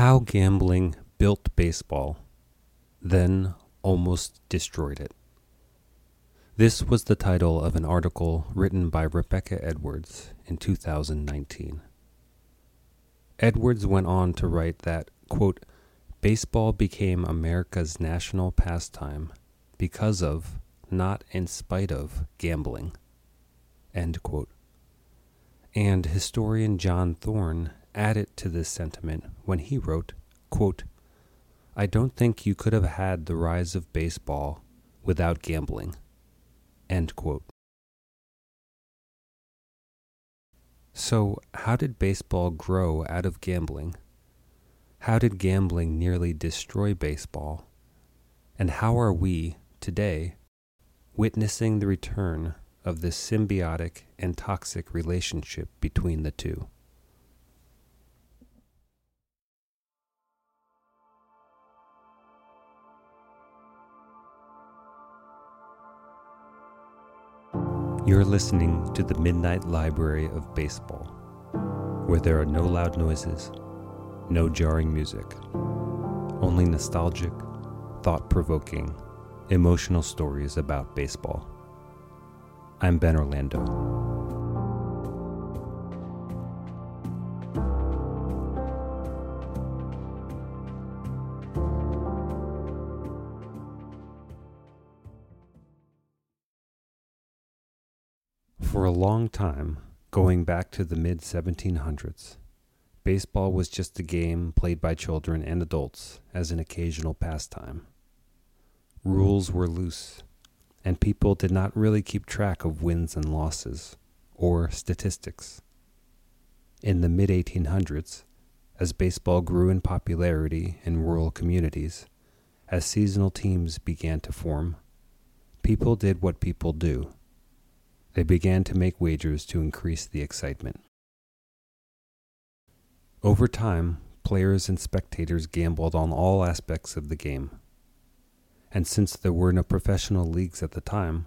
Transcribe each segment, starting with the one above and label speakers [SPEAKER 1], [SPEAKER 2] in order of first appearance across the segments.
[SPEAKER 1] How Gambling Built Baseball, then Almost Destroyed It. This was the title of an article written by Rebecca Edwards in 2019. Edwards went on to write that, quote, baseball became America's national pastime because of, not in spite of, gambling. And historian John Thorn added to this sentiment when he wrote, quote, I don't think you could have had the rise of baseball without gambling. End quote. So, how did baseball grow out of gambling? How did gambling nearly destroy baseball? And how are we, today, witnessing the return of this symbiotic and toxic relationship between the two? You're listening to the Midnight Library of Baseball, where there are no loud noises, no jarring music, only nostalgic, thought provoking, emotional stories about baseball. I'm Ben Orlando. For a long time, going back to the mid 1700s, baseball was just a game played by children and adults as an occasional pastime. Rules were loose, and people did not really keep track of wins and losses or statistics. In the mid 1800s, as baseball grew in popularity in rural communities, as seasonal teams began to form, people did what people do they began to make wagers to increase the excitement. Over time, players and spectators gambled on all aspects of the game. And since there were no professional leagues at the time,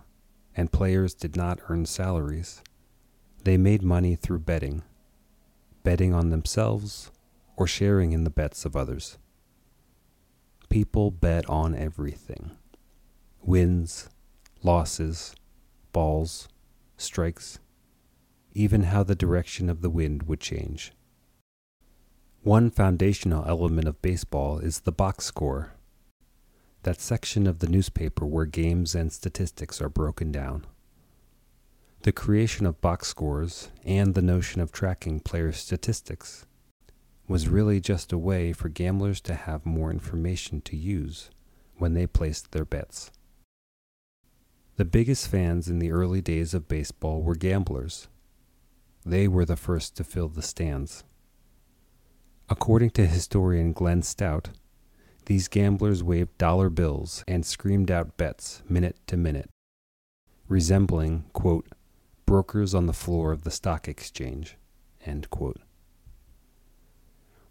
[SPEAKER 1] and players did not earn salaries, they made money through betting, betting on themselves or sharing in the bets of others. People bet on everything wins, losses, balls, strikes, even how the direction of the wind would change. One foundational element of baseball is the box score, that section of the newspaper where games and statistics are broken down. The creation of box scores and the notion of tracking players' statistics was really just a way for gamblers to have more information to use when they placed their bets. The biggest fans in the early days of baseball were gamblers. They were the first to fill the stands. According to historian Glenn Stout, these gamblers waved dollar bills and screamed out bets minute to minute, resembling, quote, brokers on the floor of the stock exchange,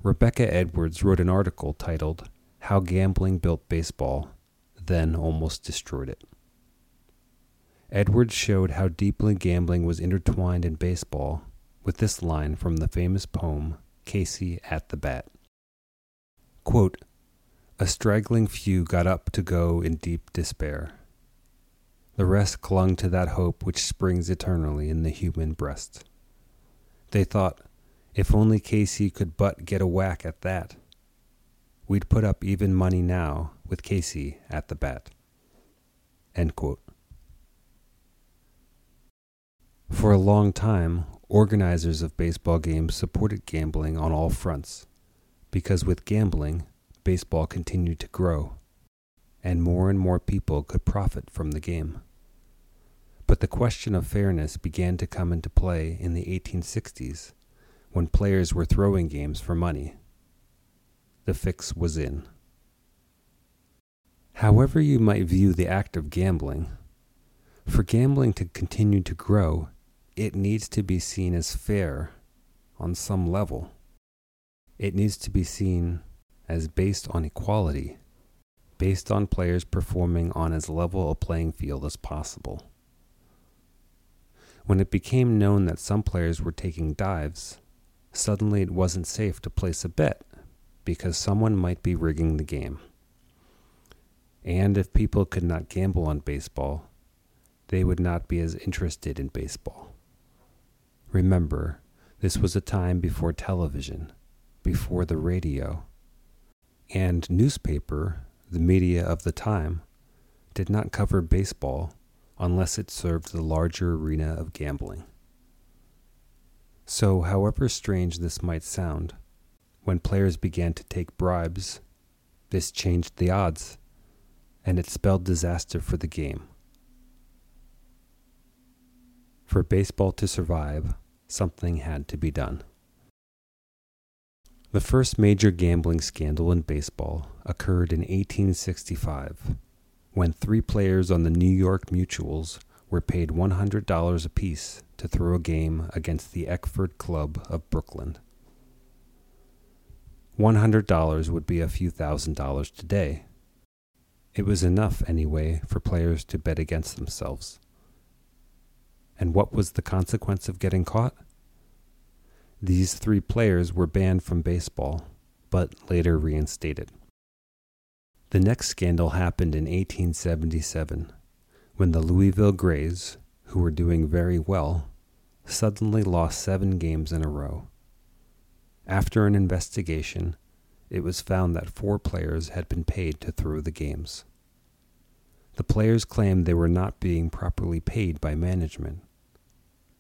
[SPEAKER 1] Rebecca Edwards wrote an article titled How Gambling Built Baseball, then Almost Destroyed It. Edwards showed how deeply gambling was intertwined in baseball with this line from the famous poem Casey at the Bat. Quote, a straggling few got up to go in deep despair. The rest clung to that hope which springs eternally in the human breast. They thought, if only Casey could but get a whack at that, we'd put up even money now with Casey at the bat. End quote. For a long time, organizers of baseball games supported gambling on all fronts, because with gambling, baseball continued to grow, and more and more people could profit from the game. But the question of fairness began to come into play in the 1860s when players were throwing games for money. The fix was in. However, you might view the act of gambling, for gambling to continue to grow, it needs to be seen as fair on some level. It needs to be seen as based on equality, based on players performing on as level a playing field as possible. When it became known that some players were taking dives, suddenly it wasn't safe to place a bet because someone might be rigging the game. And if people could not gamble on baseball, they would not be as interested in baseball. Remember, this was a time before television, before the radio, and newspaper, the media of the time, did not cover baseball unless it served the larger arena of gambling. So, however strange this might sound, when players began to take bribes, this changed the odds, and it spelled disaster for the game. For baseball to survive, something had to be done. The first major gambling scandal in baseball occurred in 1865 when three players on the New York Mutuals were paid $100 apiece to throw a game against the Eckford Club of Brooklyn. $100 would be a few thousand dollars today. It was enough, anyway, for players to bet against themselves. And what was the consequence of getting caught? These three players were banned from baseball, but later reinstated. The next scandal happened in 1877 when the Louisville Grays, who were doing very well, suddenly lost seven games in a row. After an investigation, it was found that four players had been paid to throw the games. The players claimed they were not being properly paid by management,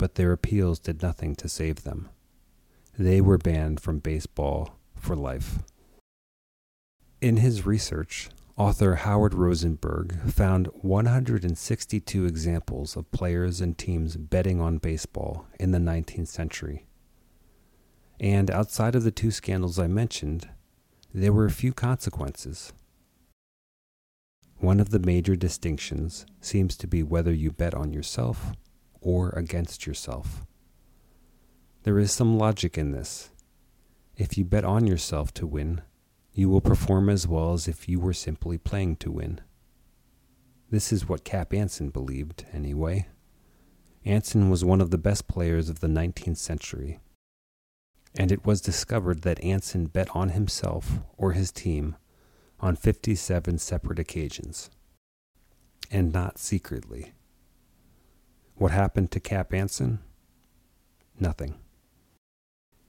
[SPEAKER 1] but their appeals did nothing to save them. They were banned from baseball for life. In his research, author Howard Rosenberg found 162 examples of players and teams betting on baseball in the 19th century. And outside of the two scandals I mentioned, there were few consequences. One of the major distinctions seems to be whether you bet on yourself or against yourself. There is some logic in this. If you bet on yourself to win, you will perform as well as if you were simply playing to win. This is what Cap Anson believed, anyway. Anson was one of the best players of the 19th century, and it was discovered that Anson bet on himself or his team on 57 separate occasions, and not secretly. What happened to Cap Anson? Nothing.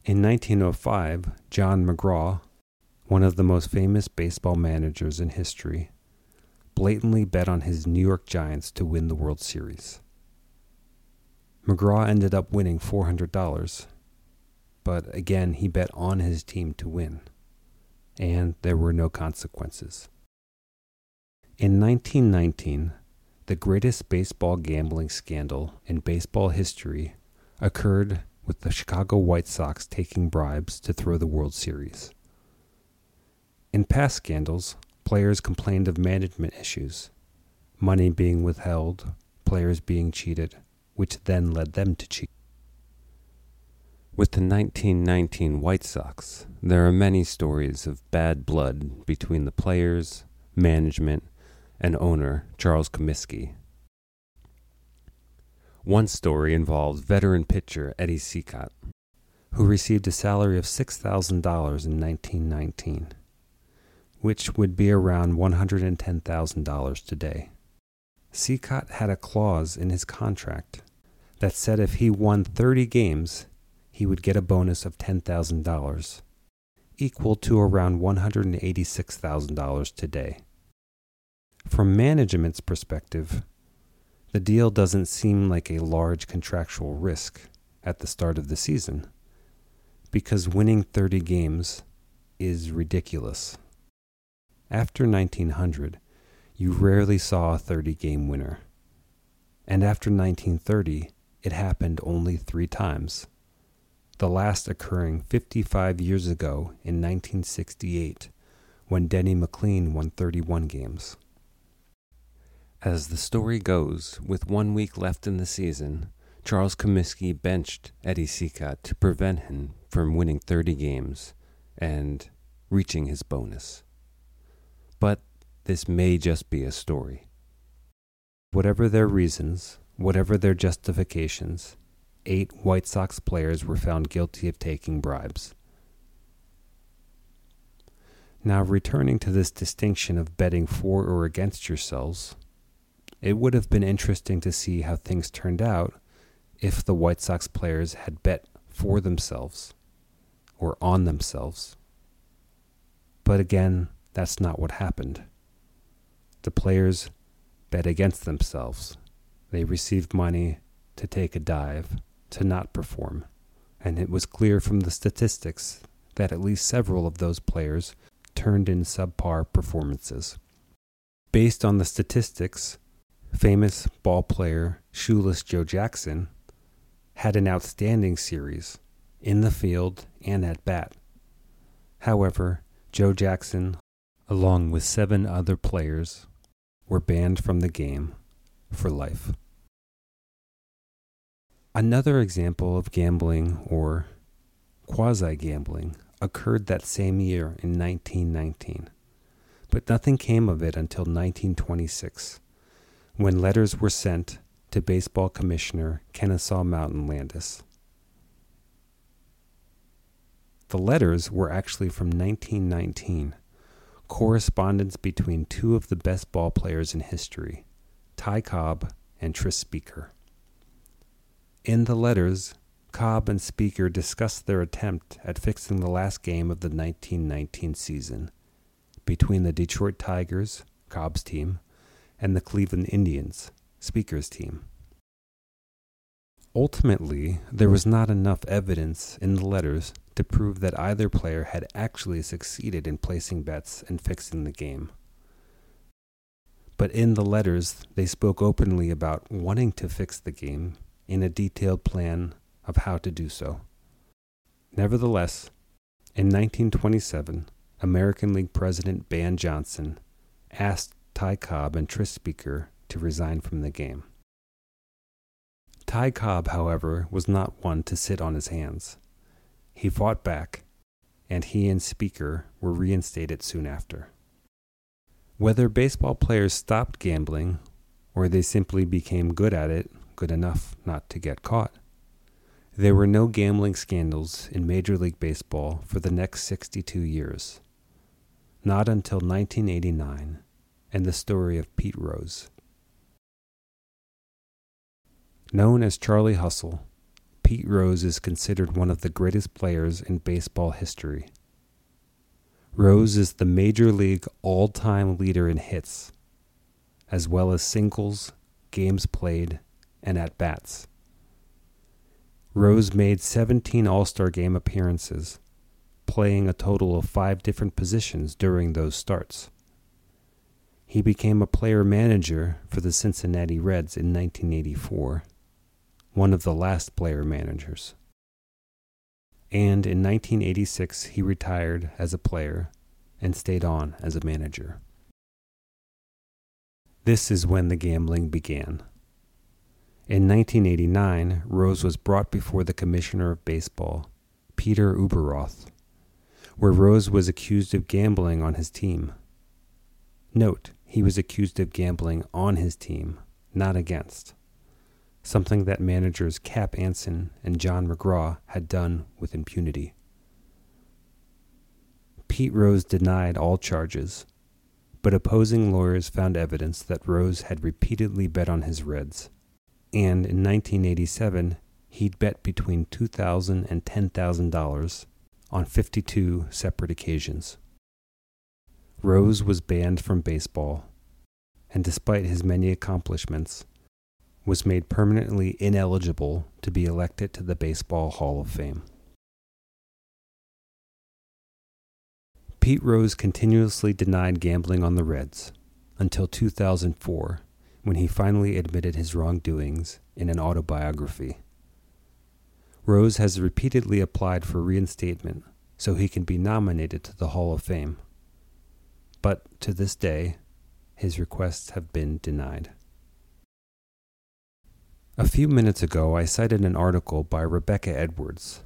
[SPEAKER 1] In 1905, John McGraw, one of the most famous baseball managers in history, blatantly bet on his New York Giants to win the World Series. McGraw ended up winning $400, but again, he bet on his team to win, and there were no consequences. In 1919, the greatest baseball gambling scandal in baseball history occurred with the Chicago White Sox taking bribes to throw the World Series. In past scandals, players complained of management issues, money being withheld, players being cheated, which then led them to cheat. With the 1919 White Sox, there are many stories of bad blood between the players, management, and owner Charles Comiskey. One story involves veteran pitcher Eddie Cicotte, who received a salary of $6,000 in 1919, which would be around $110,000 today. Cicotte had a clause in his contract that said if he won 30 games, he would get a bonus of $10,000, equal to around $186,000 today. From management's perspective, the deal doesn't seem like a large contractual risk at the start of the season because winning 30 games is ridiculous. After 1900, you rarely saw a 30 game winner. And after 1930, it happened only three times. The last occurring 55 years ago in 1968, when Denny McLain won 31 games. As the story goes, with one week left in the season, Charles Comiskey benched Eddie Cicotte to prevent him from winning 30 games and reaching his bonus. But this may just be a story. Whatever their reasons, whatever their justifications, eight White Sox players were found guilty of taking bribes. Now, returning to this distinction of betting for or against yourselves, it would have been interesting to see how things turned out if the White Sox players had bet for themselves or on themselves. But again, that's not what happened. The players bet against themselves. They received money to take a dive, to not perform, and it was clear from the statistics that at least several of those players turned in subpar performances. Based on the statistics, famous ball player Shoeless Joe Jackson had an outstanding series in the field and at bat. However, Joe Jackson, along with seven other players, were banned from the game for life. Another example of gambling or quasi gambling occurred that same year in 1919, but nothing came of it until 1926, when letters were sent to Baseball Commissioner Kenesaw Mountain Landis. The letters were actually from 1919, correspondence between two of the best ball players in history, Ty Cobb and Tris Speaker. In the letters, Cobb and Speaker discussed their attempt at fixing the last game of the 1919 season between the Detroit Tigers, Cobb's team, and the Cleveland Indians, Speaker's team. Ultimately, there was not enough evidence in the letters to prove that either player had actually succeeded in placing bets and fixing the game. But in the letters, they spoke openly about wanting to fix the game in a detailed plan of how to do so. Nevertheless, in 1927, American League President Ban Johnson asked Ty Cobb and Tris Speaker to resign from the game. Ty Cobb, however, was not one to sit on his hands. He fought back, and he and Speaker were reinstated soon after. Whether baseball players stopped gambling or they simply became good at it, good enough not to get caught, there were no gambling scandals in Major League Baseball for the next 62 years. Not until 1989 and the story of Pete Rose. Known as Charlie Hustle, Pete Rose is considered one of the greatest players in baseball history. Rose is the major league all time leader in hits, as well as singles, games played, and at bats. Rose made 17 All Star game appearances, playing a total of five different positions during those starts. He became a player manager for the Cincinnati Reds in 1984, one of the last player managers. And in 1986, he retired as a player and stayed on as a manager. This is when the gambling began. In 1989, Rose was brought before the Commissioner of Baseball, Peter Ueberroth, where Rose was accused of gambling on his team. Note, he was accused of gambling on his team, not against, something that managers Cap Anson and John McGraw had done with impunity. Pete Rose denied all charges, but opposing lawyers found evidence that Rose had repeatedly bet on his Reds and in 1987 he'd bet between $2,000 and $10,000 on 52 separate occasions. Rose was banned from baseball, and despite his many accomplishments, was made permanently ineligible to be elected to the Baseball Hall of Fame. Pete Rose continuously denied gambling on the Reds until 2004 when he finally admitted his wrongdoings in an autobiography. Rose has repeatedly applied for reinstatement so he can be nominated to the Hall of Fame. But to this day, his requests have been denied. A few minutes ago, I cited an article by Rebecca Edwards.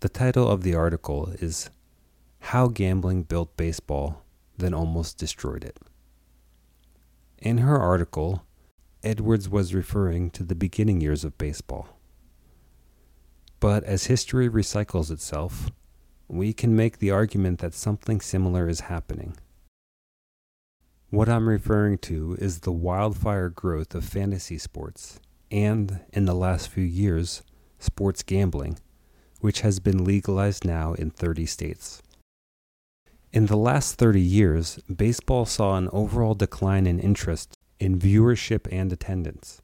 [SPEAKER 1] The title of the article is How Gambling Built Baseball, Then Almost Destroyed It. In her article, Edwards was referring to the beginning years of baseball. But as history recycles itself, we can make the argument that something similar is happening. What I'm referring to is the wildfire growth of fantasy sports and, in the last few years, sports gambling, which has been legalized now in 30 states. In the last 30 years, baseball saw an overall decline in interest in viewership and attendance.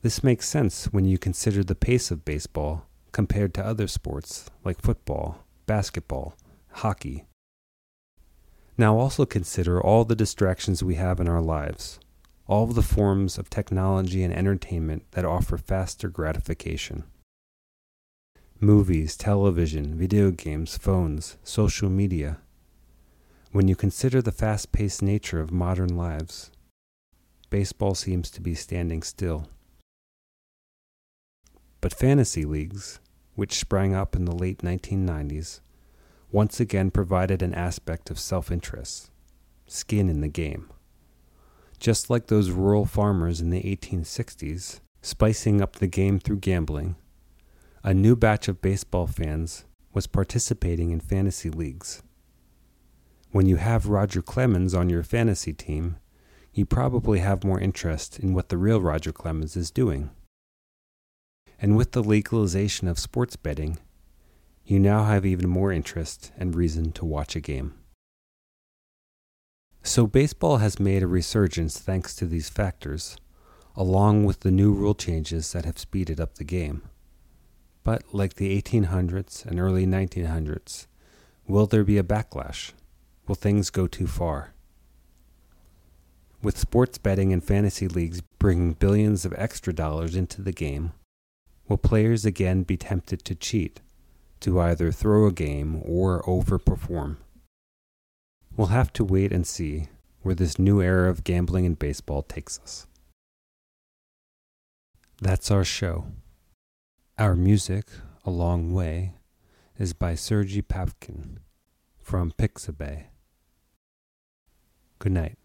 [SPEAKER 1] This makes sense when you consider the pace of baseball compared to other sports like football, basketball, hockey, now also consider all the distractions we have in our lives, all the forms of technology and entertainment that offer faster gratification. Movies, television, video games, phones, social media. When you consider the fast paced nature of modern lives, baseball seems to be standing still. But fantasy leagues, which sprang up in the late 1990s, once again provided an aspect of self interest, skin in the game. Just like those rural farmers in the 1860s, spicing up the game through gambling, a new batch of baseball fans was participating in fantasy leagues. When you have Roger Clemens on your fantasy team, you probably have more interest in what the real Roger Clemens is doing. And with the legalization of sports betting, you now have even more interest and reason to watch a game. So, baseball has made a resurgence thanks to these factors, along with the new rule changes that have speeded up the game. But, like the 1800s and early 1900s, will there be a backlash? Will things go too far? With sports betting and fantasy leagues bringing billions of extra dollars into the game, will players again be tempted to cheat to either throw a game or overperform. We'll have to wait and see where this new era of gambling in baseball takes us. That's our show. Our music, A Long Way, is by Sergei Pavkin from Pixabay. Good night.